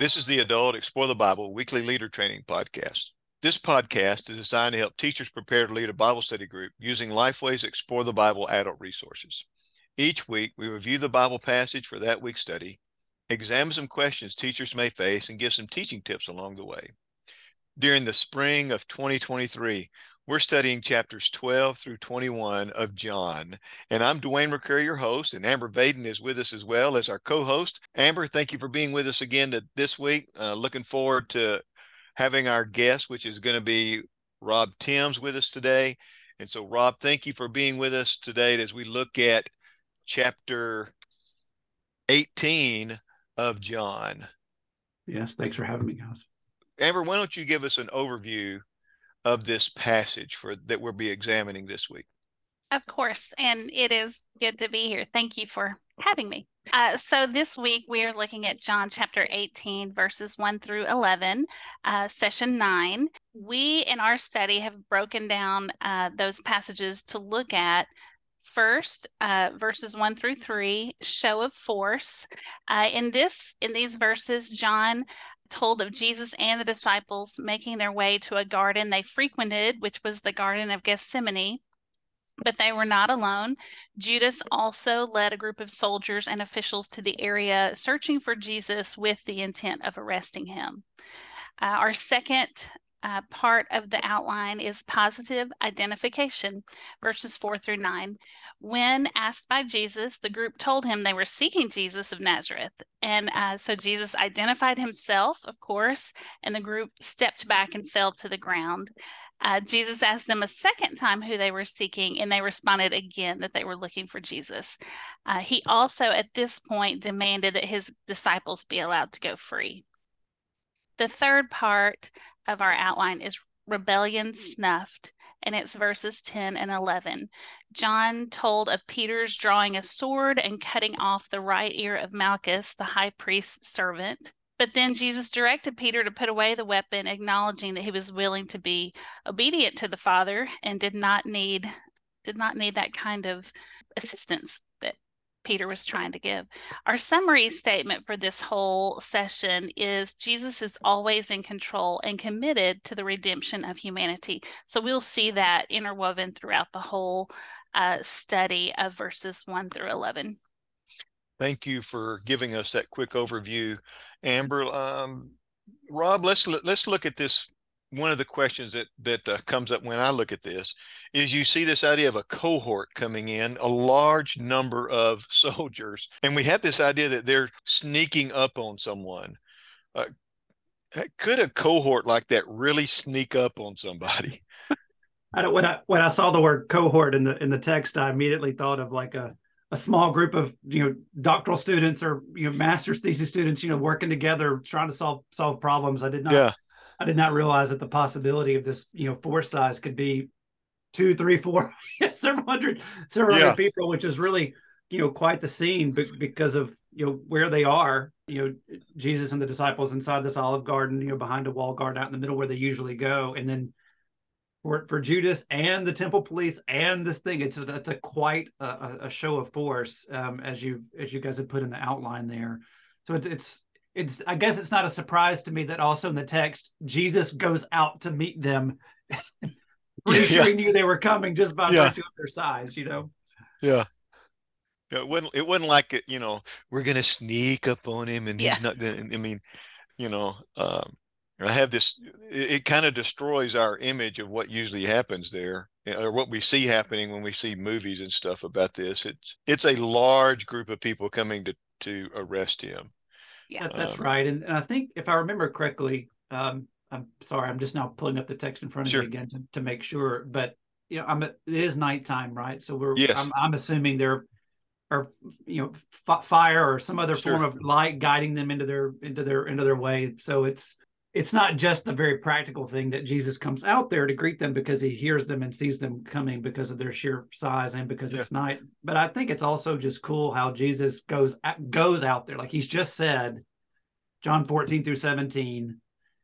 This is the Adult Explore the Bible weekly leader training podcast. This podcast is designed to help teachers prepare to lead a Bible study group using Lifeway's Explore the Bible adult resources. Each week, we review the Bible passage for that week's study, examine some questions teachers may face, and give some teaching tips along the way. During the spring of 2023, we're studying chapters 12 through 21 of John. And I'm Dwayne McCrary, your host, and Amber Vaden is with us as well as our co host. Amber, thank you for being with us again to, this week. Uh, looking forward to having our guest, which is going to be Rob Tims, with us today. And so, Rob, thank you for being with us today as we look at chapter 18 of John. Yes, thanks for having me, guys. Amber, why don't you give us an overview of this passage for that we'll be examining this week. Of course, and it is good to be here. Thank you for having me. Uh, so this week we are looking at John chapter 18, verses 1 through 11, uh, session 9. We in our study have broken down uh, those passages to look at first uh, verses 1 through 3 show of force uh, in this in these verses john told of Jesus and the disciples making their way to a garden they frequented, which was the Garden of Gethsemane. But they were not alone. Judas also led a group of soldiers and officials to the area searching for Jesus with the intent of arresting him. Uh, our second uh, part of the outline is positive identification, verses 4 through 9. When asked by Jesus, the group told him they were seeking Jesus of Nazareth. And uh, so Jesus identified himself, of course, and the group stepped back and fell to the ground. Uh, Jesus asked them a second time who they were seeking, and they responded again that they were looking for Jesus. Uh, he also, at this point, demanded that his disciples be allowed to go free. The third part of our outline is rebellion hmm. snuffed and it's verses 10 and 11. John told of Peter's drawing a sword and cutting off the right ear of Malchus, the high priest's servant. But then Jesus directed Peter to put away the weapon, acknowledging that he was willing to be obedient to the Father and did not need did not need that kind of assistance Peter was trying to give. Our summary statement for this whole session is Jesus is always in control and committed to the redemption of humanity. So we'll see that interwoven throughout the whole uh, study of verses 1 through 11. Thank you for giving us that quick overview, Amber. Um, Rob, let's let's look at this one of the questions that that uh, comes up when I look at this is you see this idea of a cohort coming in, a large number of soldiers, and we have this idea that they're sneaking up on someone. Uh, could a cohort like that really sneak up on somebody? I don't, when I when I saw the word cohort in the in the text, I immediately thought of like a a small group of you know doctoral students or you know master's thesis students, you know, working together trying to solve solve problems. I did not. Yeah I did not realize that the possibility of this, you know, force size could be two, three, four, several hundred, several yeah. hundred people, which is really, you know, quite the scene because of you know where they are. You know, Jesus and the disciples inside this Olive Garden, you know, behind a wall garden out in the middle where they usually go, and then for for Judas and the temple police and this thing, it's a, it's a quite a, a show of force, um, as you as you guys have put in the outline there. So it's it's it's I guess it's not a surprise to me that also in the text Jesus goes out to meet them. Pretty sure he knew they were coming just by yeah. virtue of their size, you know. Yeah. Yeah, it wasn't it wasn't like it, you know, we're gonna sneak up on him and yeah. he's not gonna I mean, you know, um I have this it, it kind of destroys our image of what usually happens there or what we see happening when we see movies and stuff about this. It's it's a large group of people coming to to arrest him yeah, that, that's um, right. And, and, I think if I remember correctly, um, I'm sorry, I'm just now pulling up the text in front of sure. me again to, to make sure. But you know, I'm it is nighttime, right? So we're yes. I'm, I'm assuming there are you know f- fire or some other sure. form of light guiding them into their into their into their way. So it's it's not just the very practical thing that Jesus comes out there to greet them because he hears them and sees them coming because of their sheer size and because yeah. it's night. But I think it's also just cool how Jesus goes goes out there like he's just said John 14 through 17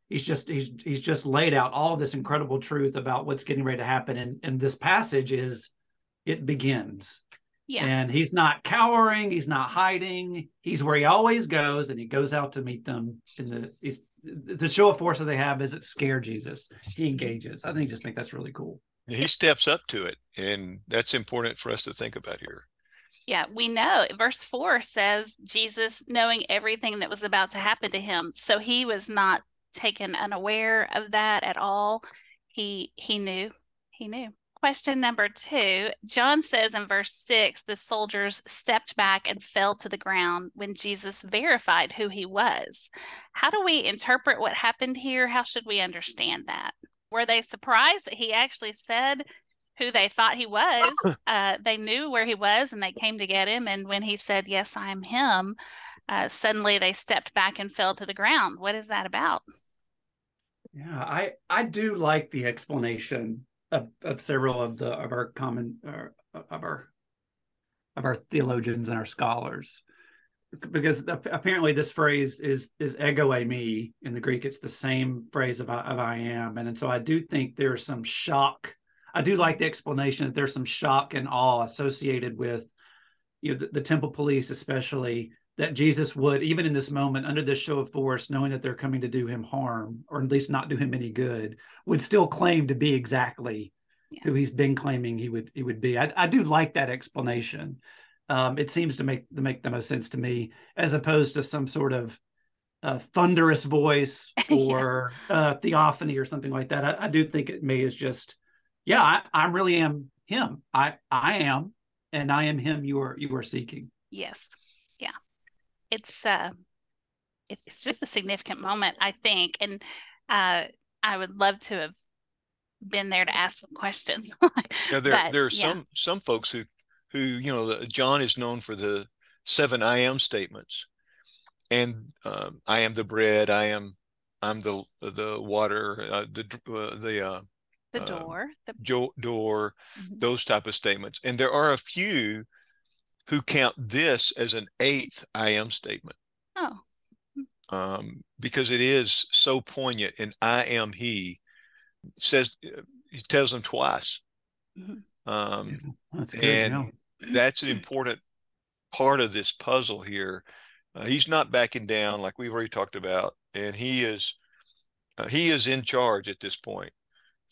he's just he's he's just laid out all this incredible truth about what's getting ready to happen and and this passage is it begins Yeah. And he's not cowering, he's not hiding. He's where he always goes, and he goes out to meet them. In the he's, the show of force that they have is it scare Jesus. He engages. I think just think that's really cool. He steps up to it, and that's important for us to think about here. Yeah, we know. Verse 4 says Jesus knowing everything that was about to happen to him. So he was not taken unaware of that at all. He he knew. He knew. Question number two John says in verse six the soldiers stepped back and fell to the ground when Jesus verified who he was. How do we interpret what happened here? How should we understand that? Were they surprised that he actually said who they thought he was? Uh, they knew where he was and they came to get him. And when he said, Yes, I am him, uh, suddenly they stepped back and fell to the ground. What is that about? Yeah, I I do like the explanation of, of several of the of our common of our of our theologians and our scholars. Because apparently this phrase is is ego eimi in the greek it's the same phrase of, of i am. And, and so i do think there's some shock. I do like the explanation that there's some shock and awe associated with you know the, the temple police especially that jesus would even in this moment under this show of force knowing that they're coming to do him harm or at least not do him any good would still claim to be exactly yeah. who he's been claiming he would he would be. I, I do like that explanation. Um, it seems to make to make the most sense to me, as opposed to some sort of uh, thunderous voice or yeah. uh, theophany or something like that. I, I, do think it may is just, yeah, I, I really am him. I I am, and I am him. You are you are seeking. Yes, yeah, it's uh, it's just a significant moment, I think, and uh, I would love to have been there to ask some questions. yeah, there but, there are yeah. some some folks who who you know John is known for the seven I am statements, and um, I am the bread, I am I'm the the water, uh, the uh, the uh, the um, door, the jo- door, mm-hmm. those type of statements, and there are a few who count this as an eighth I am statement. Oh. Um, because it is so poignant, and I am He says he tells them twice. Mm-hmm. Um, that's good, and yeah. that's an important part of this puzzle here. Uh, he's not backing down like we've already talked about, and he is uh, he is in charge at this point.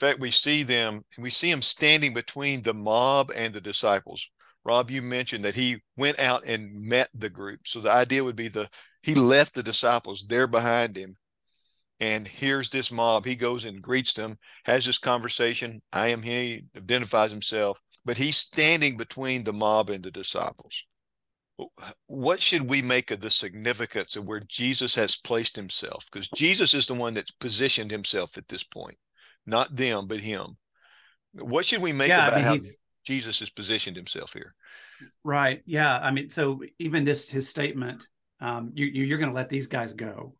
In fact, we see them we see him standing between the mob and the disciples. Rob, you mentioned that he went out and met the group. So the idea would be the he left the disciples there behind him and here's this mob. He goes and greets them, has this conversation. I am he, identifies himself, but he's standing between the mob and the disciples. What should we make of the significance of where Jesus has placed himself? Because Jesus is the one that's positioned himself at this point, not them, but him. What should we make yeah, about I mean, how Jesus has positioned himself here? Right. Yeah. I mean, so even this his statement, um, you, you are going to let these guys go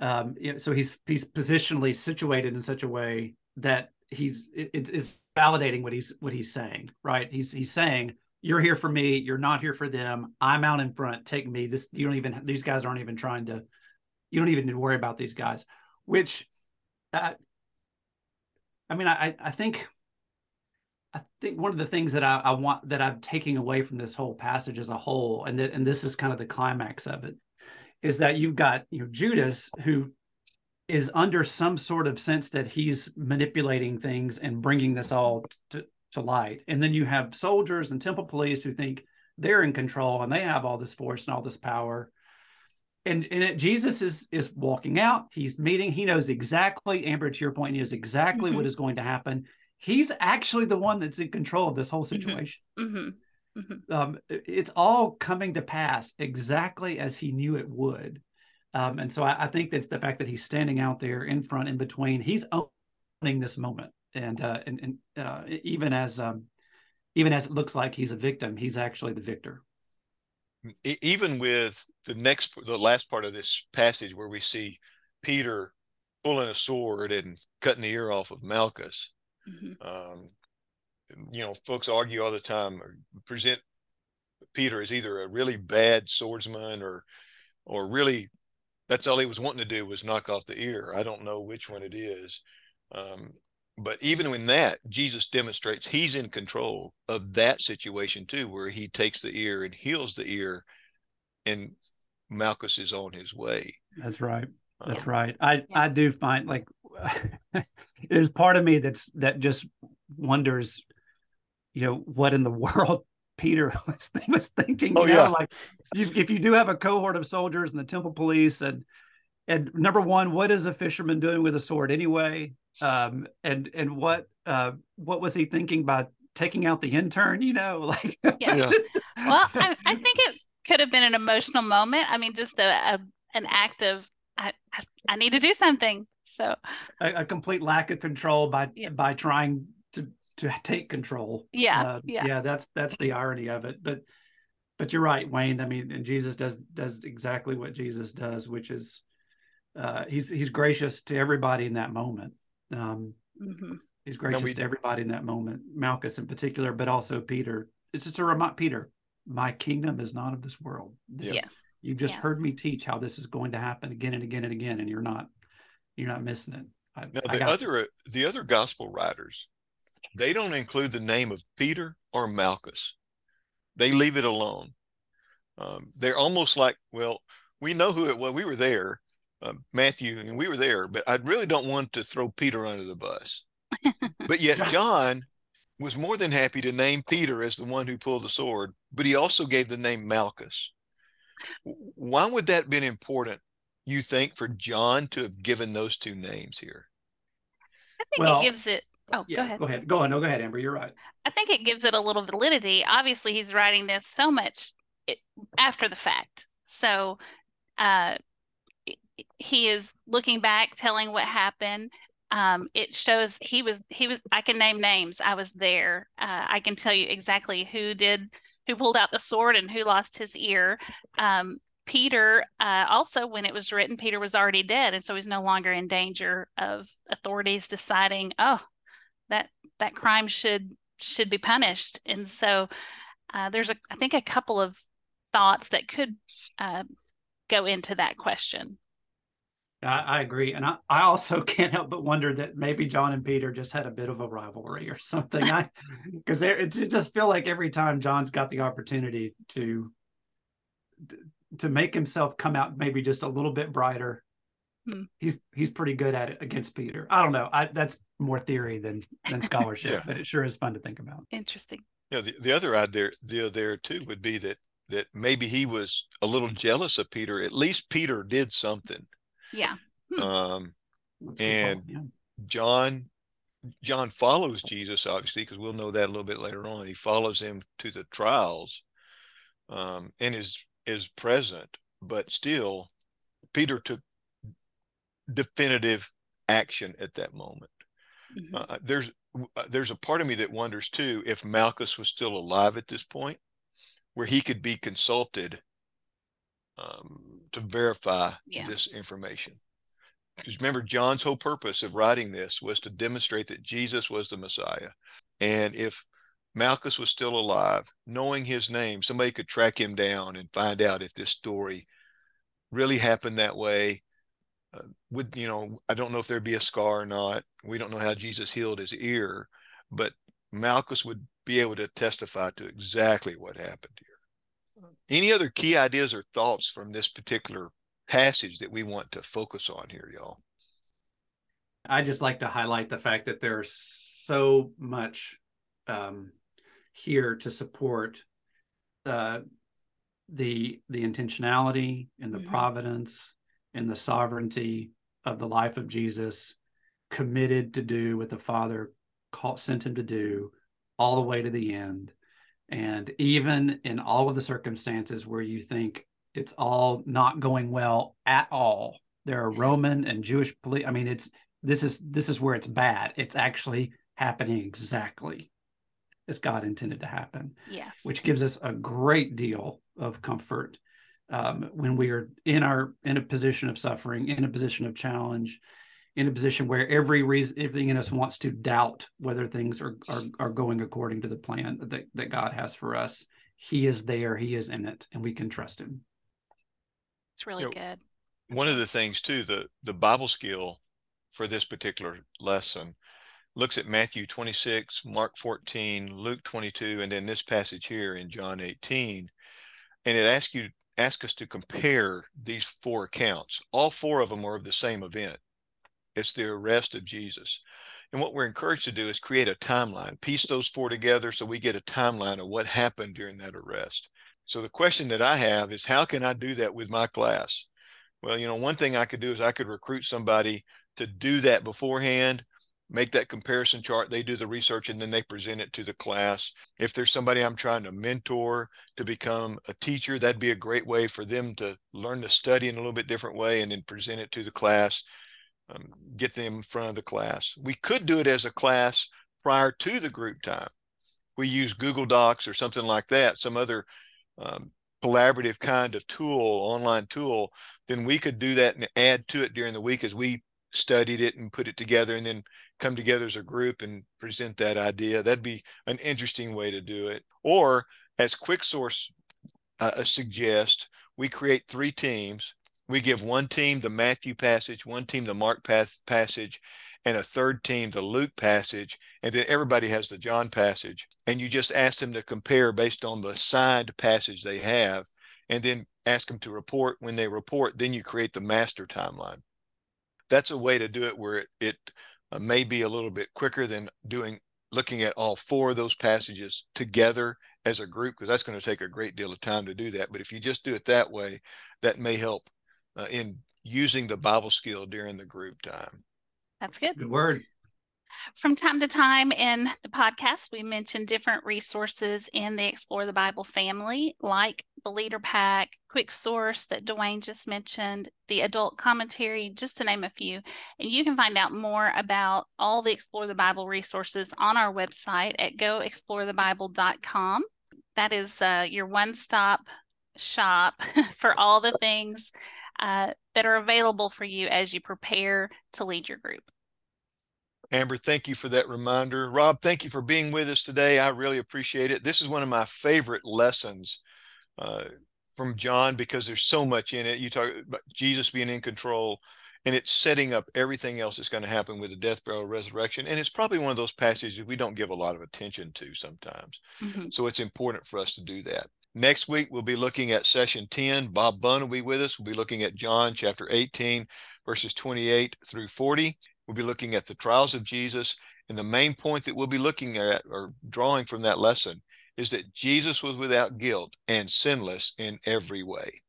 um, so he's he's positionally situated in such a way that he's it's it, validating what he's what he's saying right he's he's saying you're here for me you're not here for them i'm out in front take me this you don't even these guys aren't even trying to you don't even need to worry about these guys which uh, i mean i i think I think one of the things that I, I, want that I'm taking away from this whole passage as a whole, and that, and this is kind of the climax of it, is that you've got you know Judas who is under some sort of sense that he's manipulating things and bringing this all to, to light. And then you have soldiers and temple police who think they're in control and they have all this force and all this power. And, and it, Jesus is is walking out. He's meeting. He knows exactly, Amber, to your point, he knows exactly mm-hmm. what is going to happen. He's actually the one that's in control of this whole mm-hmm. situation. Mm-hmm. Mm-hmm. Um, it's all coming to pass exactly as he knew it would. Um, and so I, I, think that the fact that he's standing out there in front, in between, he's owning this moment. And uh, and, and uh, even as um, even as it looks like he's a victim, he's actually the victor. Even with the next, the last part of this passage where we see Peter pulling a sword and cutting the ear off of Malchus, mm-hmm. um, you know, folks argue all the time, present Peter as either a really bad swordsman or, or really, that's all he was wanting to do was knock off the ear. I don't know which one it is. Um, but even in that, Jesus demonstrates he's in control of that situation too, where he takes the ear and heals the ear, and Malchus is on his way. That's right. That's um, right. I yeah. I do find like there's part of me that's that just wonders, you know, what in the world Peter was, was thinking. Oh, yeah. Know? Like if, if you do have a cohort of soldiers and the temple police and and number one, what is a fisherman doing with a sword anyway? Um, and and what uh, what was he thinking by taking out the intern? You know, like yeah. yeah. well, I, I, think it could have been an emotional moment. I mean, just a, a an act of I, I, I need to do something. So a, a complete lack of control by yeah. by trying to to take control. Yeah, uh, yeah, yeah. That's that's the irony of it. But but you're right, Wayne. I mean, and Jesus does does exactly what Jesus does, which is uh, he's he's gracious to everybody in that moment. Um, mm-hmm. He's gracious we, to everybody in that moment, Malchus in particular, but also Peter. It's just a remind Peter, my kingdom is not of this world. This, yes, you've just yes. heard me teach how this is going to happen again and again and again, and you're not you're not missing it. I, now the other uh, the other gospel writers, they don't include the name of Peter or Malchus. They leave it alone. Um, they're almost like, well, we know who it was. We were there, uh, Matthew, and we were there, but I really don't want to throw Peter under the bus. but yet John was more than happy to name Peter as the one who pulled the sword, but he also gave the name Malchus. Why would that have been important you think for John to have given those two names here? I think well, it gives it. Oh, yeah, go ahead. Go ahead. Go on. No, go ahead, Amber. You're right. I think it gives it a little validity. Obviously, he's writing this so much after the fact. So, uh, he is looking back, telling what happened. Um, it shows he was he was. I can name names. I was there. Uh, I can tell you exactly who did who pulled out the sword and who lost his ear. Um, Peter, uh, also, when it was written, Peter was already dead, and so he's no longer in danger of authorities deciding, oh, that that crime should should be punished. And so, uh, there's a, I think, a couple of thoughts that could uh, go into that question. I, I, agree, and I, I also can't help but wonder that maybe John and Peter just had a bit of a rivalry or something. I because it just feel like every time John's got the opportunity to to make himself come out maybe just a little bit brighter. Hmm. He's he's pretty good at it against Peter. I don't know. I that's more theory than than scholarship, yeah. but it sure is fun to think about. Interesting. Yeah, the, the other idea there, there too would be that that maybe he was a little jealous of Peter. At least Peter did something. Yeah. Hmm. Um, and yeah. John John follows Jesus obviously because we'll know that a little bit later on. He follows him to the trials, um, and is is present, but still, Peter took definitive action at that moment. Mm-hmm. Uh, there's uh, there's a part of me that wonders too if Malchus was still alive at this point, where he could be consulted um, to verify yeah. this information. Because remember, John's whole purpose of writing this was to demonstrate that Jesus was the Messiah. And if Malchus was still alive, knowing his name, somebody could track him down and find out if this story really happened that way. Uh, would you know? I don't know if there'd be a scar or not. We don't know how Jesus healed his ear, but Malchus would be able to testify to exactly what happened here. Any other key ideas or thoughts from this particular passage that we want to focus on here, y'all? I just like to highlight the fact that there's so much um, here to support uh, the the intentionality and the mm-hmm. providence and the sovereignty of the life of Jesus, committed to do what the Father called, sent him to do, all the way to the end. And even in all of the circumstances where you think it's all not going well at all, there are Roman and Jewish police. I mean, it's this is this is where it's bad. It's actually happening exactly as God intended to happen. Yes. Which gives us a great deal of comfort um, when we are in our in a position of suffering, in a position of challenge, in a position where every reason everything in us wants to doubt whether things are are, are going according to the plan that, that God has for us. He is there, he is in it, and we can trust him. It's really you know, good. One of the things too, the the Bible skill for this particular lesson looks at Matthew 26, Mark 14, Luke 22, and then this passage here in John 18. And it asks you ask us to compare these four accounts. All four of them are of the same event. It's the arrest of Jesus. And what we're encouraged to do is create a timeline, piece those four together so we get a timeline of what happened during that arrest. So the question that I have is how can I do that with my class? Well, you know, one thing I could do is I could recruit somebody to do that beforehand make that comparison chart. They do the research and then they present it to the class. If there's somebody I'm trying to mentor to become a teacher, that'd be a great way for them to learn to study in a little bit different way and then present it to the class, um, get them in front of the class. We could do it as a class prior to the group time. We use Google Docs or something like that, some other um, collaborative kind of tool, online tool, then we could do that and add to it during the week as we studied it and put it together and then come together as a group and present that idea. That'd be an interesting way to do it. Or as Quick Source uh, suggests, we create three teams. We give one team the Matthew passage, one team the Mark path passage, and a third team the Luke passage, and then everybody has the John passage. And you just ask them to compare based on the signed passage they have, and then ask them to report. When they report, then you create the master timeline that's a way to do it where it, it uh, may be a little bit quicker than doing looking at all four of those passages together as a group because that's going to take a great deal of time to do that. But if you just do it that way that may help uh, in using the bible skill during the group time. That's good. Good word from time to time in the podcast, we mention different resources in the Explore the Bible family, like the Leader Pack, Quick Source that Dwayne just mentioned, the Adult Commentary, just to name a few. And you can find out more about all the Explore the Bible resources on our website at goexplorethebible.com. That is uh, your one stop shop for all the things uh, that are available for you as you prepare to lead your group. Amber, thank you for that reminder. Rob, thank you for being with us today. I really appreciate it. This is one of my favorite lessons uh, from John because there's so much in it. You talk about Jesus being in control, and it's setting up everything else that's going to happen with the death, burial, resurrection. And it's probably one of those passages we don't give a lot of attention to sometimes. Mm-hmm. So it's important for us to do that. Next week, we'll be looking at session 10. Bob Bunn will be with us. We'll be looking at John chapter 18, verses 28 through 40. We'll be looking at the trials of Jesus. And the main point that we'll be looking at or drawing from that lesson is that Jesus was without guilt and sinless in every way.